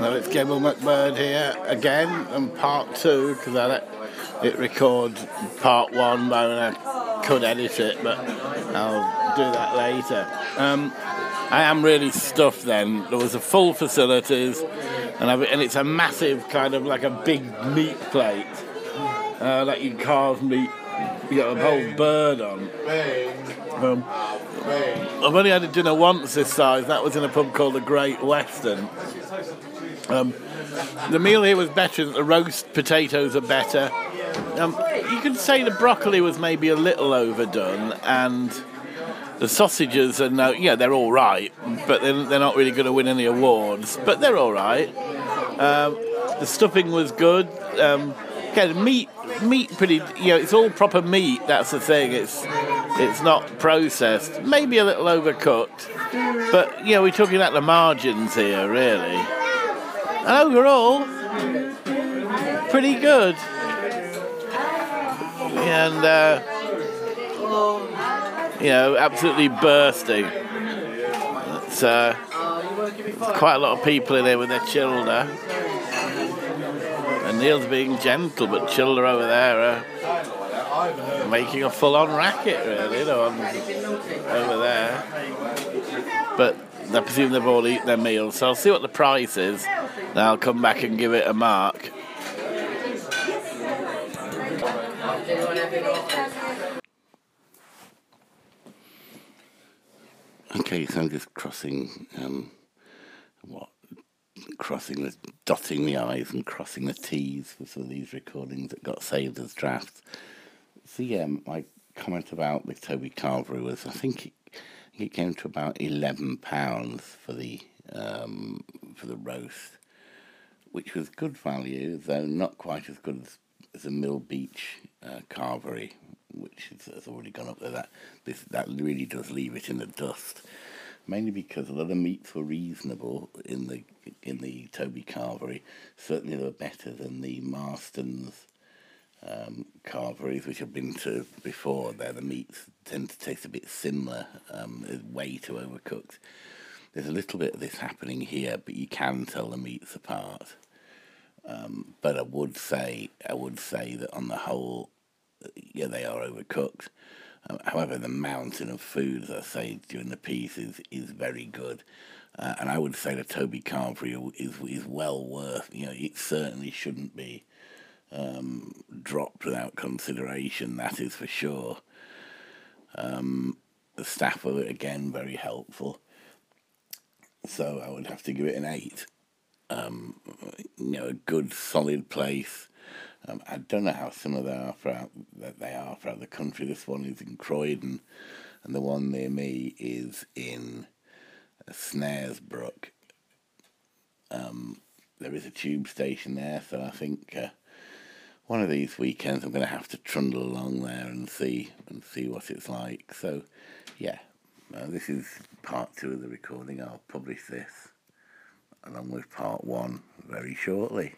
Well, it's Gable McBird here again, and part two, because I it record part one, but I could edit it, but I'll do that later. Um, I am really stuffed then. There was a full facilities, and, I've, and it's a massive kind of like a big meat plate, uh, like you carve meat, you got a whole bird on. Um, I've only had a dinner once this size. That was in a pub called the Great Western. Um, the meal here was better. The roast potatoes are better. Um, you could say the broccoli was maybe a little overdone, and the sausages are no, yeah, they're all right, but they're, they're not really going to win any awards. But they're all right. Um, the stuffing was good. Um, the meat, meat, pretty. You know, it's all proper meat. That's the thing. It's it's not processed. Maybe a little overcooked, but yeah, we're talking about the margins here, really. And overall, pretty good. And uh, you know, absolutely bursting. It's, uh, quite a lot of people in there with their children. And Neil's being gentle, but children over there are making a full-on racket, really, over there. But I presume they've all eaten their meals, so I'll see what the price is. Then I'll come back and give it a mark. Okay, so I'm just crossing um, what crossing the dotting the i's and crossing the t's for some of these recordings that got saved as drafts. So yeah, my comment about the Toby Carvery was I think it, it came to about eleven pounds for the um, for the roast, which was good value, though not quite as good as, as a Mill Beach uh, Carvery, which is, has already gone up there. That this that really does leave it in the dust, mainly because a lot of meats were reasonable in the in the Toby Carvery. Certainly, they were better than the Marston's um, carveries, which I've been to before. There, the meats tend to taste a bit similar, um, way too overcooked. There's a little bit of this happening here, but you can tell the meats apart. Um, but I would say, I would say that on the whole, yeah, they are overcooked. Uh, however, the mountain of food, as I say during the piece, is, is very good. Uh, and I would say the Toby Carvery is, is well worth, you know, it certainly shouldn't be um, dropped without consideration, that is for sure. Um, the staff were, again, very helpful. So I would have to give it an 8. Um, you know, a good, solid place um, I don't know how similar they are throughout that they are throughout the country. This one is in Croydon, and the one near me is in uh, Snaresbrook. Um, there is a tube station there, so I think uh, one of these weekends I'm going to have to trundle along there and see and see what it's like. So, yeah, uh, this is part two of the recording. I'll publish this along with part one very shortly.